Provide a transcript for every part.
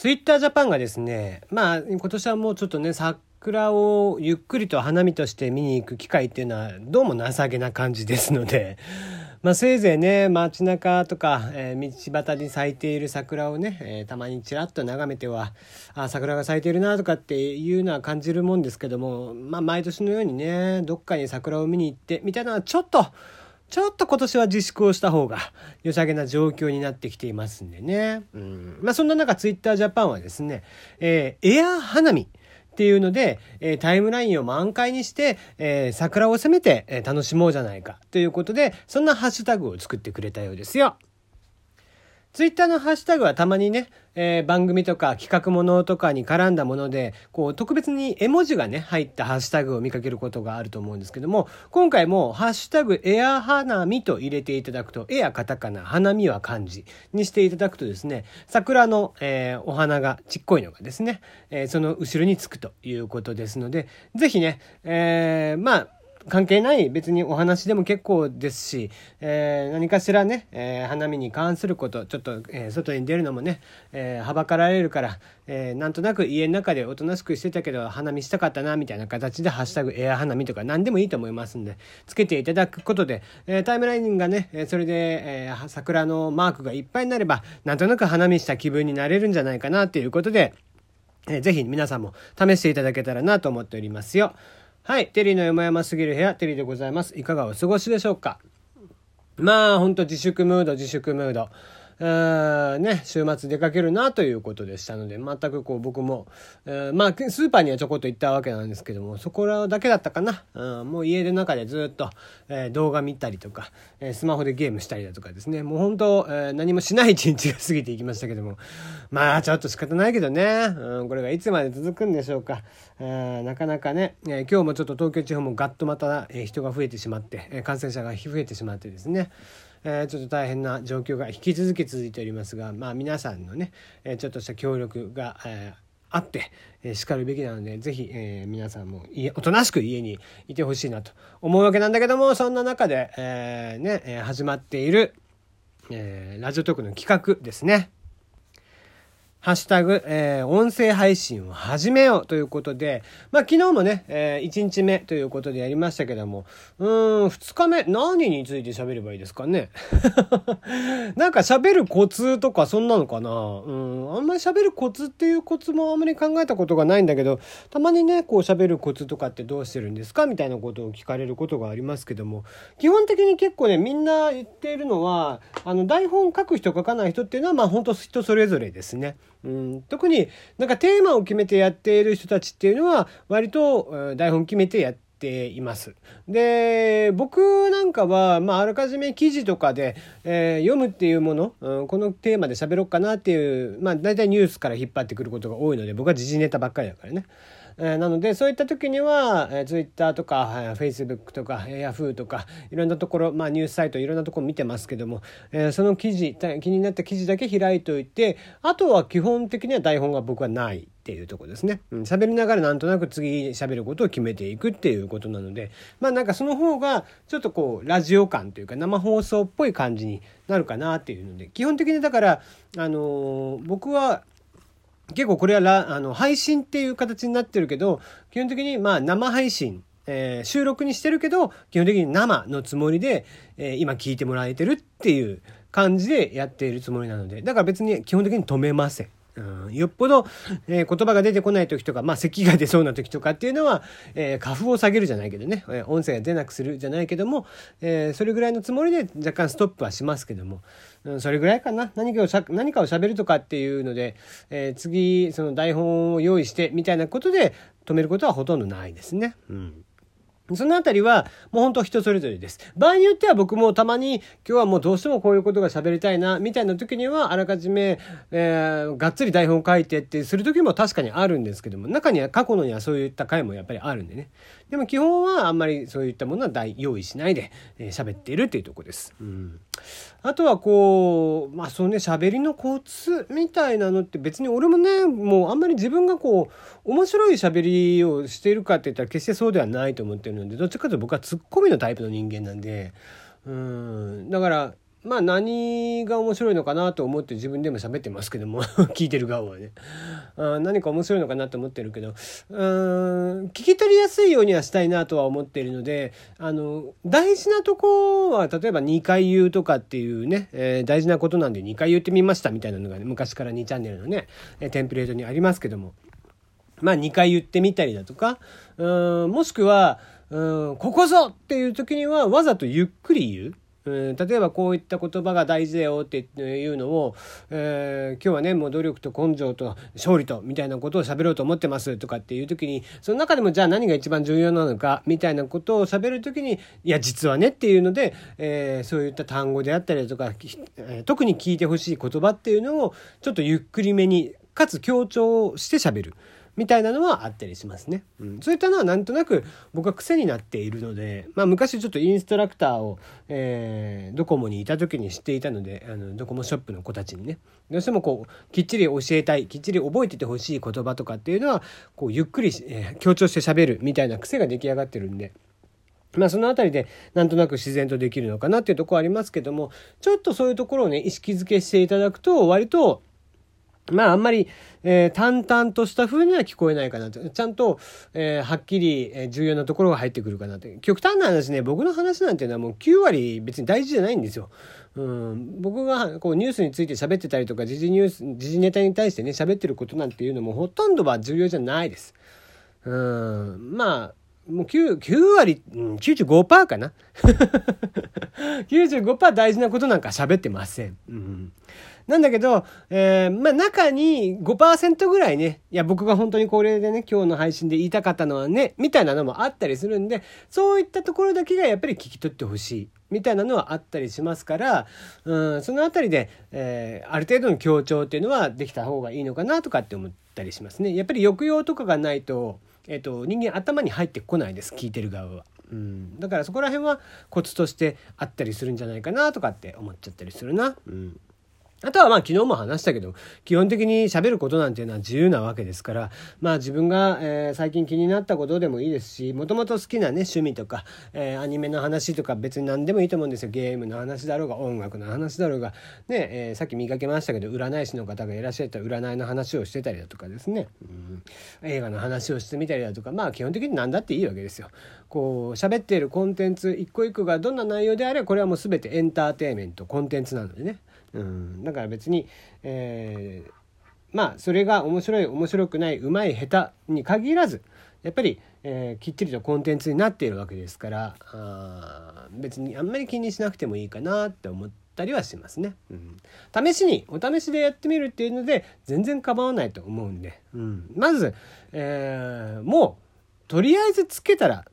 ツイッタージャパンがですね、まあ、今年はもうちょっとね、桜をゆっくりと花見として見に行く機会っていうのは、どうも情けな感じですので、まあ、せいぜいね、街中とか、えー、道端に咲いている桜をね、えー、たまにちらっと眺めては、あ、桜が咲いているなとかっていうのは感じるもんですけども、まあ、毎年のようにね、どっかに桜を見に行って、みたいなのはちょっと、ちょっと今年は自粛をした方が良さげな状況になってきていますんでね。うん。まあそんな中、ツイッタージャパンはですね、えー、エア花見。っていうので、えー、タイムラインを満開にして、えー、桜を攻めて、えー、楽しもうじゃないかということで、そんなハッシュタグを作ってくれたようですよ。ツイッターのハッシュタグはたまにね、えー、番組とか企画ものとかに絡んだもので、こう、特別に絵文字がね、入ったハッシュタグを見かけることがあると思うんですけども、今回も、ハッシュタグエア花見と入れていただくと、エアカタカナ、花見は漢字にしていただくとですね、桜の、えー、お花がちっこいのがですね、えー、その後ろにつくということですので、ぜひね、えー、まあ、関係ない別にお話でも結構ですし、えー、何かしらね、えー、花見に関することちょっと、えー、外に出るのもね、えはばかられるから、えなんとなく家の中でおとなしくしてたけど花見したかったなみたいな形で「ハッシュタグエア花見」とか何でもいいと思いますんでつけていただくことで、えタイムラインがねそれで、え桜のマークがいっぱいになればなんとなく花見した気分になれるんじゃないかなっていうことで、えー、ぜひ皆さんも試していただけたらなと思っておりますよ。はい。テリーの山々すぎる部屋、テリーでございます。いかがお過ごしでしょうか？まあ、ほんと自粛ムード、自粛ムード。ね、週末出かけるなということでしたので、全くこう僕も、まあ、スーパーにはちょこっと行ったわけなんですけども、そこらだけだったかな。もう家の中でずっと、動画見たりとか、スマホでゲームしたりだとかですね、もう本当、え何もしない一日が過ぎていきましたけども、まあ、ちょっと仕方ないけどね、これがいつまで続くんでしょうか。なかなかね、今日もちょっと東京地方もガッとまた、人が増えてしまって、感染者が増えてしまってですね、えー、ちょっと大変な状況が引き続き続いておりますが、まあ、皆さんのね、え、ちょっとした協力が、えー、あって、えー、しかるべきなので、ぜひ、えー、皆さんもおとなしく家にいてほしいなと思うわけなんだけども、そんな中で、えー、ね、え、始まっている、え、ラジオトークの企画ですね。ハッシュタグ、えー、音声配信を始めようということで、まあ昨日もね、えー、1日目ということでやりましたけども、うーん、2日目、何について喋ればいいですかね？なんか喋るコツとかそんなのかな？うん、あんまり喋るコツっていうコツもあんまり考えたことがないんだけど、たまにね、こう喋るコツとかってどうしてるんですか？みたいなことを聞かれることがありますけども、基本的に結構ね、みんな言っているのは、あの、台本書く人書かない人っていうのは、まあ本当人それぞれですね。うん、特になんかテーマを決めてやっている人たちっていうのは割と台本決めてやっています。で、僕なんかは、まあ、あらかじめ記事とかで、えー、読むっていうもの、うん、このテーマで喋ろうかなっていう、まあ、大体ニュースから引っ張ってくることが多いので、僕は時事ネタばっかりだからね。えー、なのでそういった時には、えー、Twitter とか、えー、Facebook とか Yahoo とかいろんなところ、まあ、ニュースサイトいろんなところ見てますけども、えー、その記事気になった記事だけ開いておいてあとは基本的には台本が僕はない。っていうとこですね。喋、うん、りながらなんとなく次喋ることを決めていくっていうことなので、まあなんかその方がちょっとこうラジオ感というか生放送っぽい感じになるかなっていうので、基本的にだからあのー、僕は結構これはラあの配信っていう形になってるけど基本的にまあ生配信、えー、収録にしてるけど基本的に生のつもりで、えー、今聞いてもらえてるっていう感じでやっているつもりなのでだから別に基本的に止めません。うん、よっぽど、えー、言葉が出てこない時とか、まあ、咳が出そうな時とかっていうのは、えー、花粉を下げるじゃないけどね、えー、音声が出なくするじゃないけども、えそれぐらいのつもりで若干ストップはしますけども、それぐらいかな。何かをしゃ、何かを喋るとかっていうので、え次、その台本を用意してみたいなことで止めることはほとんどないですね。うんそのあたりは、もう本当人それぞれです。場合によっては僕もたまに、今日はもうどうしてもこういうことが喋りたいな、みたいな時には、あらかじめ、えー、がっつり台本書いてってする時も確かにあるんですけども、中には過去のにはそういった回もやっぱりあるんでね。でも基本はあんまりそういったものは用意しないで喋、えー、っているっていうとこです。うん。あとはこう、まあそうね、喋りのコツみたいなのって別に俺もね、もうあんまり自分がこう、面白い喋りをしているかって言ったら決してそうではないと思ってるので、どっちかというと僕はツッコミのタイプの人間なんで、うん、だから、まあ何が面白いのかなと思って自分でも喋ってますけども 聞いてる側はねあ何か面白いのかなと思ってるけど聞き取りやすいようにはしたいなとは思っているのであの大事なとこは例えば2回言うとかっていうね、大事なことなんで2回言ってみましたみたいなのが、ね、昔から2チャンネルのねテンプレートにありますけどもまあ2回言ってみたりだとかもしくはここぞっていう時にはわざとゆっくり言う。例えばこういった言葉が大事だよっていうのを、えー、今日はねもう努力と根性と勝利とみたいなことを喋ろうと思ってますとかっていう時にその中でもじゃあ何が一番重要なのかみたいなことを喋る時にいや実はねっていうので、えー、そういった単語であったりとか、特に聞いてほしい言葉っていうのをちょっとゆっくりめにかつ強調して喋る。みたいなのはあったりしますね。うん、そういったのはなんとなく僕は癖になっているので、まあ、昔ちょっとインストラクターを、えー、ドコモにいた時に知っていたのであのドコモショップの子たちにねどうしてもこうきっちり教えたいきっちり覚えててほしい言葉とかっていうのはこうゆっくり、えー、強調して喋るみたいな癖が出来上がってるんで。まあそのあたりでなんとなく自然とできるのかなっていうところありますけどもちょっとそういうところをね意識づけしていただくと割とまああんまり、えー、淡々とした風には聞こえないかなと。ちゃんと、えー、はっきり、えー、重要なところが入ってくるかなと。極端な話ね、僕の話なんていうのはもう9割別に大事じゃないんですよ。うん、僕がこうニュースについて喋ってたりとか、時事ニュース、時事ネタに対してね、喋ってることなんていうのもほとんどは重要じゃないです。うん、まあ、もう 9, 9割、うん、95%かな95%大事なことなんか喋ってません。うんなんだけど、えー、まあ中に5%ぐらいね、いや僕が本当にこれでね、今日の配信で言いたかったのはね、みたいなのもあったりするんで、そういったところだけがやっぱり聞き取ってほしい。みたいなのはあったりしますから、うん、そのあたりで、えー、ある程度の強調っていうのはできた方がいいのかなとかって思ったりしますね。やっぱり抑揚とかがないと、えっ、と、人間頭に入ってこないです、聞いてる側は。うん、だからそこら辺はコツとしてあったりするんじゃないかなとかって思っちゃったりするな。うんあとはまあ昨日も話したけど、基本的に喋ることなんていうのは自由なわけですから、まあ自分が、えー、最近気になったことでもいいですし、もともと好きなね、趣味とか、えー、アニメの話とか別に何でもいいと思うんですよ。ゲームの話だろうが、音楽の話だろうが、ね、えー、さっき見かけましたけど、占い師の方がいらっしゃった占いの話をしてたりだとかですね、うん、映画の話をしてみたりだとか、まあ基本的に何だっていいわけですよ。こう、喋っているコンテンツ一個一個がどんな内容であれ、これはもう全てエンターテインメント、コンテンツなのでね。うん、だから別に、えー、まあそれが面白い面白くないうまい下手に限らずやっぱり、えー、きっちりとコンテンツになっているわけですからあ別にあんまり気にしなくてもいいかなって思ったりはしますね、うん、試しにお試しでやってみるっていうので全然構わないと思うんで、うん、まず、えー、もうとりあえずつけたら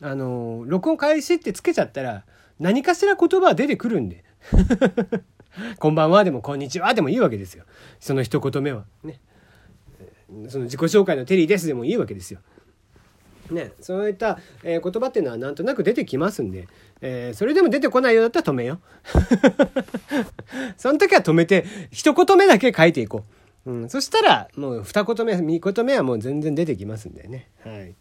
あの録音開始ってつけちゃったら何かしら言葉は出てくるんで。こんばんはでもこんにちはでもいいわけですよ。その一言目は。ね。その自己紹介のテリーですでもいいわけですよ。ね、そういった、えー、言葉っていうのはなんとなく出てきますんで、えー、それでも出てこないようだったら止めよ その時は止めて一言目だけ書いていこう、うん、そしたらもう二言目三言目はもう全然出てきますんでねはい。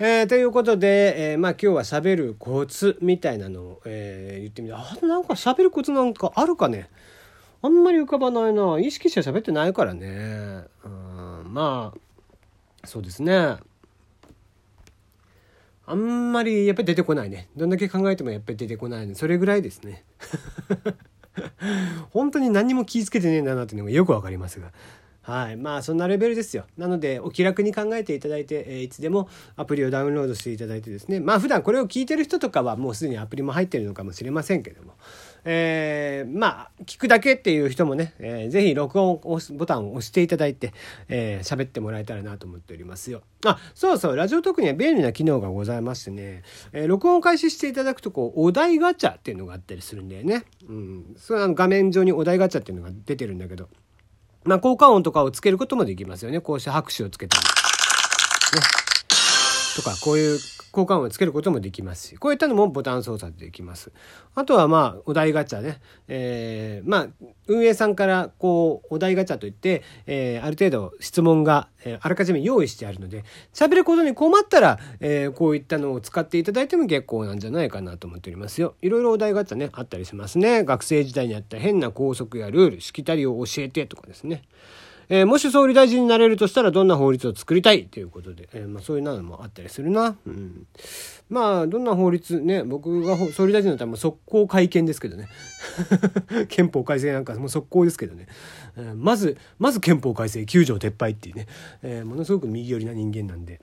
えー、ということで、えー、まあ今日は喋るコツみたいなのを、えー、言ってみて、あ、なんか喋るコツなんかあるかね？あんまり浮かばないな。意識して喋ってないからね。うん、まあ、そうですね。あんまりやっぱり出てこないね。どんだけ考えてもやっぱり出てこないね。それぐらいですね。本当に何も気ぃつけてねえんだなっていうのがよくわかりますが。はい。まあ、そんなレベルですよ。なので、お気楽に考えていただいて、えー、いつでもアプリをダウンロードしていただいてですね。まあ、普段これを聞いてる人とかはもうすでにアプリも入ってるのかもしれませんけども。えー、まあ、聞くだけっていう人もね、えー、ぜひ録音をボタンを押していただいて、えー、喋ってもらえたらなと思っておりますよ。あ、そうそう、ラジオトークには便利な機能がございましてね、えー、録音を開始していただくと、こう、お題ガチャっていうのがあったりするんだよね。うん。それは画面上にお題ガチャっていうのが出てるんだけど、ま、効果音とかをつけることもできますよね。こうして拍手をつけたり。ね。とかこういう交換をつけることもできますしこういったのもボタン操作でできます。あとはまあお題ガチャね、えー、まあ運営さんからこうお題ガチャといって、えー、ある程度質問が、えー、あらかじめ用意してあるので喋ることに困ったら、えー、こういったのを使っていただいても結構なんじゃないかなと思っておりますよ。いろいろお題ガチャねあったりしますね。学生時代にあった変な校則やルールしきたりを教えてとかですね。えー、もし総理大臣になれるとしたらどんな法律を作りたい？ということで、えー、まあ、そういうのもあったりするな。うん、まあどんな法律ね僕が総理大臣だったらもう速攻会見ですけどね 憲法改正なんかもう速攻ですけどね、えー、まずまず憲法改正9条撤廃っていうね、えものすごく右寄りな人間なんで。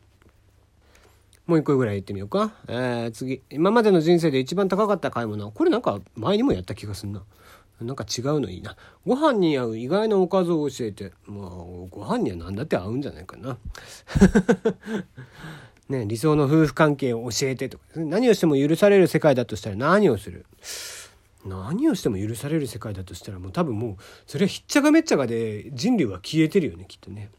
もう一個ぐらい言ってみようか。えー、次。今までの人生で一番高かった買い物。これなんか前にもやった気がすんな。なんか違うのいいな。ご飯に合う意外なおかずを教えて。まあ、ご飯には何だって合うんじゃないかな。ね、理想の夫婦関係を教えてとか、何をしても許される世界だとしたら何をする？何をしても許される世界だとしたらもう多分もうそれはひっちゃかめっちゃかで人類は消えてるよねきっとね。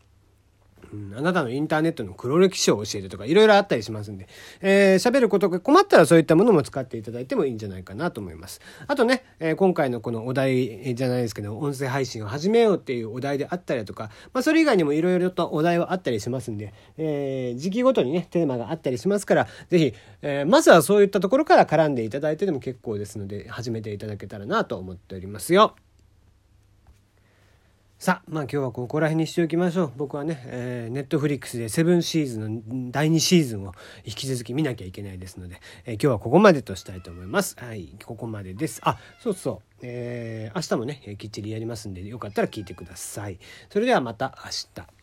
あなたのインターネットの黒歴史を教えてとかいろいろあったりしますんで、えー、喋ることが困ったらそういったものも使っていただいてもいいんじゃないかなと思います。あとね、えー、今回のこのお題じゃないですけど、音声配信を始めようっていうお題であったりだとか、まあそれ以外にもいろいろとお題はあったりしますんで、えー、時期ごとにね、テーマがあったりしますから、ぜひ、えー、まずはそういったところから絡んでいただいてでも結構ですので、始めていただけたらなと思っておりますよ。さあ、まあ今日はここら辺にしておきましょう。僕はね、えー、ネットフリックスでセブンシーズンの第2シーズンを引き続き見なきゃいけないですので、えー、今日はここまでとしたいと思います。はい、ここまでです。あ、そうそう。えー、明日もね、きっちりやりますんで、よかったら聞いてください。それではまた明日。